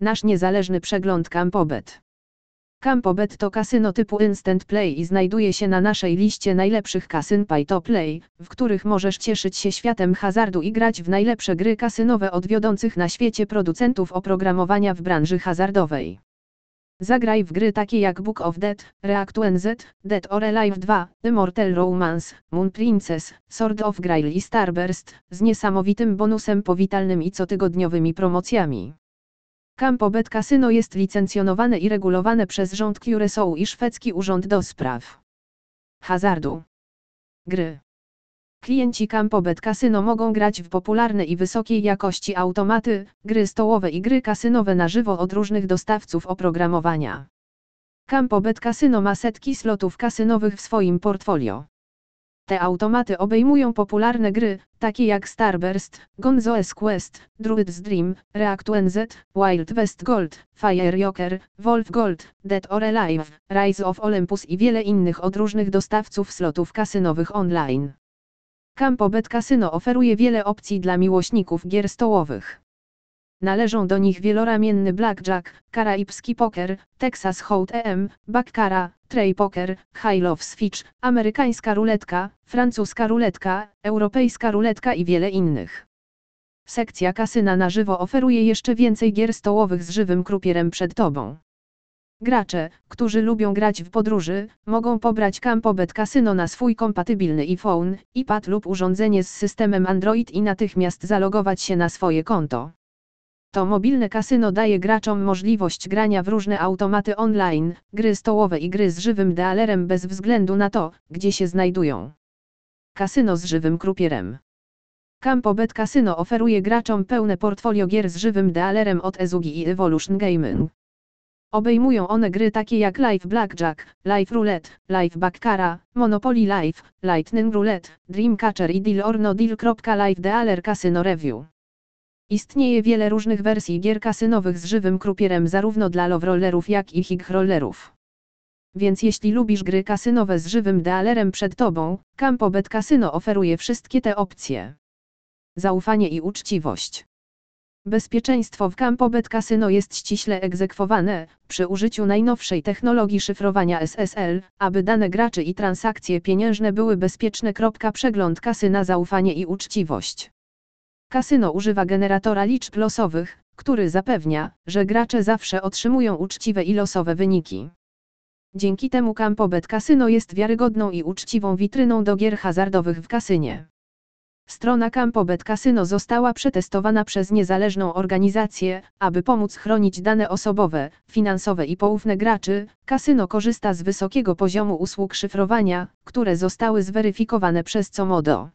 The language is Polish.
Nasz niezależny przegląd Campobet. Campobet to kasyno typu Instant Play i znajduje się na naszej liście najlepszych kasyn Pay to Play, w których możesz cieszyć się światem hazardu i grać w najlepsze gry kasynowe od wiodących na świecie producentów oprogramowania w branży hazardowej. Zagraj w gry takie jak Book of Dead, React NZ, Dead or Alive 2, Immortal Romance, Moon Princess, Sword of Grail i Starburst, z niesamowitym bonusem powitalnym i cotygodniowymi promocjami. Campobet Casino jest licencjonowane i regulowane przez rząd Curaçao i szwedzki urząd do spraw hazardu. Gry. Klienci Campobet Casino mogą grać w popularne i wysokiej jakości automaty, gry stołowe i gry kasynowe na żywo od różnych dostawców oprogramowania. Campobet Casino ma setki slotów kasynowych w swoim portfolio. Te automaty obejmują popularne gry, takie jak Starburst, Gonzo's Quest, Druid's Dream, React NZ, Wild West Gold, Fire Joker, Wolf Gold, Dead or Alive, Rise of Olympus i wiele innych od różnych dostawców slotów kasynowych online. Campobet Casino oferuje wiele opcji dla miłośników gier stołowych. Należą do nich wieloramienny blackjack, karaibski poker, Texas Hold'em, baccara, tray poker, high love switch, amerykańska ruletka, francuska ruletka, europejska ruletka i wiele innych. Sekcja kasyna na żywo oferuje jeszcze więcej gier stołowych z żywym krupierem przed tobą. Gracze, którzy lubią grać w podróży, mogą pobrać Campobet Casino na swój kompatybilny iPhone, iPad lub urządzenie z systemem Android i natychmiast zalogować się na swoje konto. To mobilne kasyno daje graczom możliwość grania w różne automaty online, gry stołowe i gry z żywym dealerem bez względu na to, gdzie się znajdują. Kasyno z żywym krupierem. Campobet Casino oferuje graczom pełne portfolio gier z żywym dealerem od Ezugi i Evolution Gaming. Obejmują one gry takie jak Live Blackjack, Live Roulette, Live Baccara, Monopoly Live, Lightning Roulette, Dreamcatcher i Deal or No Deal. Live Dealer Casino Review. Istnieje wiele różnych wersji gier kasynowych z żywym krupierem zarówno dla lowrollerów jak i higrollerów. Więc jeśli lubisz gry kasynowe z żywym dealerem przed tobą, Campobet Casino oferuje wszystkie te opcje. Zaufanie i uczciwość. Bezpieczeństwo w Campobet Casino jest ściśle egzekwowane, przy użyciu najnowszej technologii szyfrowania SSL, aby dane graczy i transakcje pieniężne były bezpieczne. Przegląd kasyna zaufanie i uczciwość. Kasyno używa generatora liczb losowych, który zapewnia, że gracze zawsze otrzymują uczciwe i losowe wyniki. Dzięki temu Campobet Casino jest wiarygodną i uczciwą witryną do gier hazardowych w kasynie. Strona Campobet Casino została przetestowana przez niezależną organizację, aby pomóc chronić dane osobowe, finansowe i poufne graczy. Kasyno korzysta z wysokiego poziomu usług szyfrowania, które zostały zweryfikowane przez Comodo.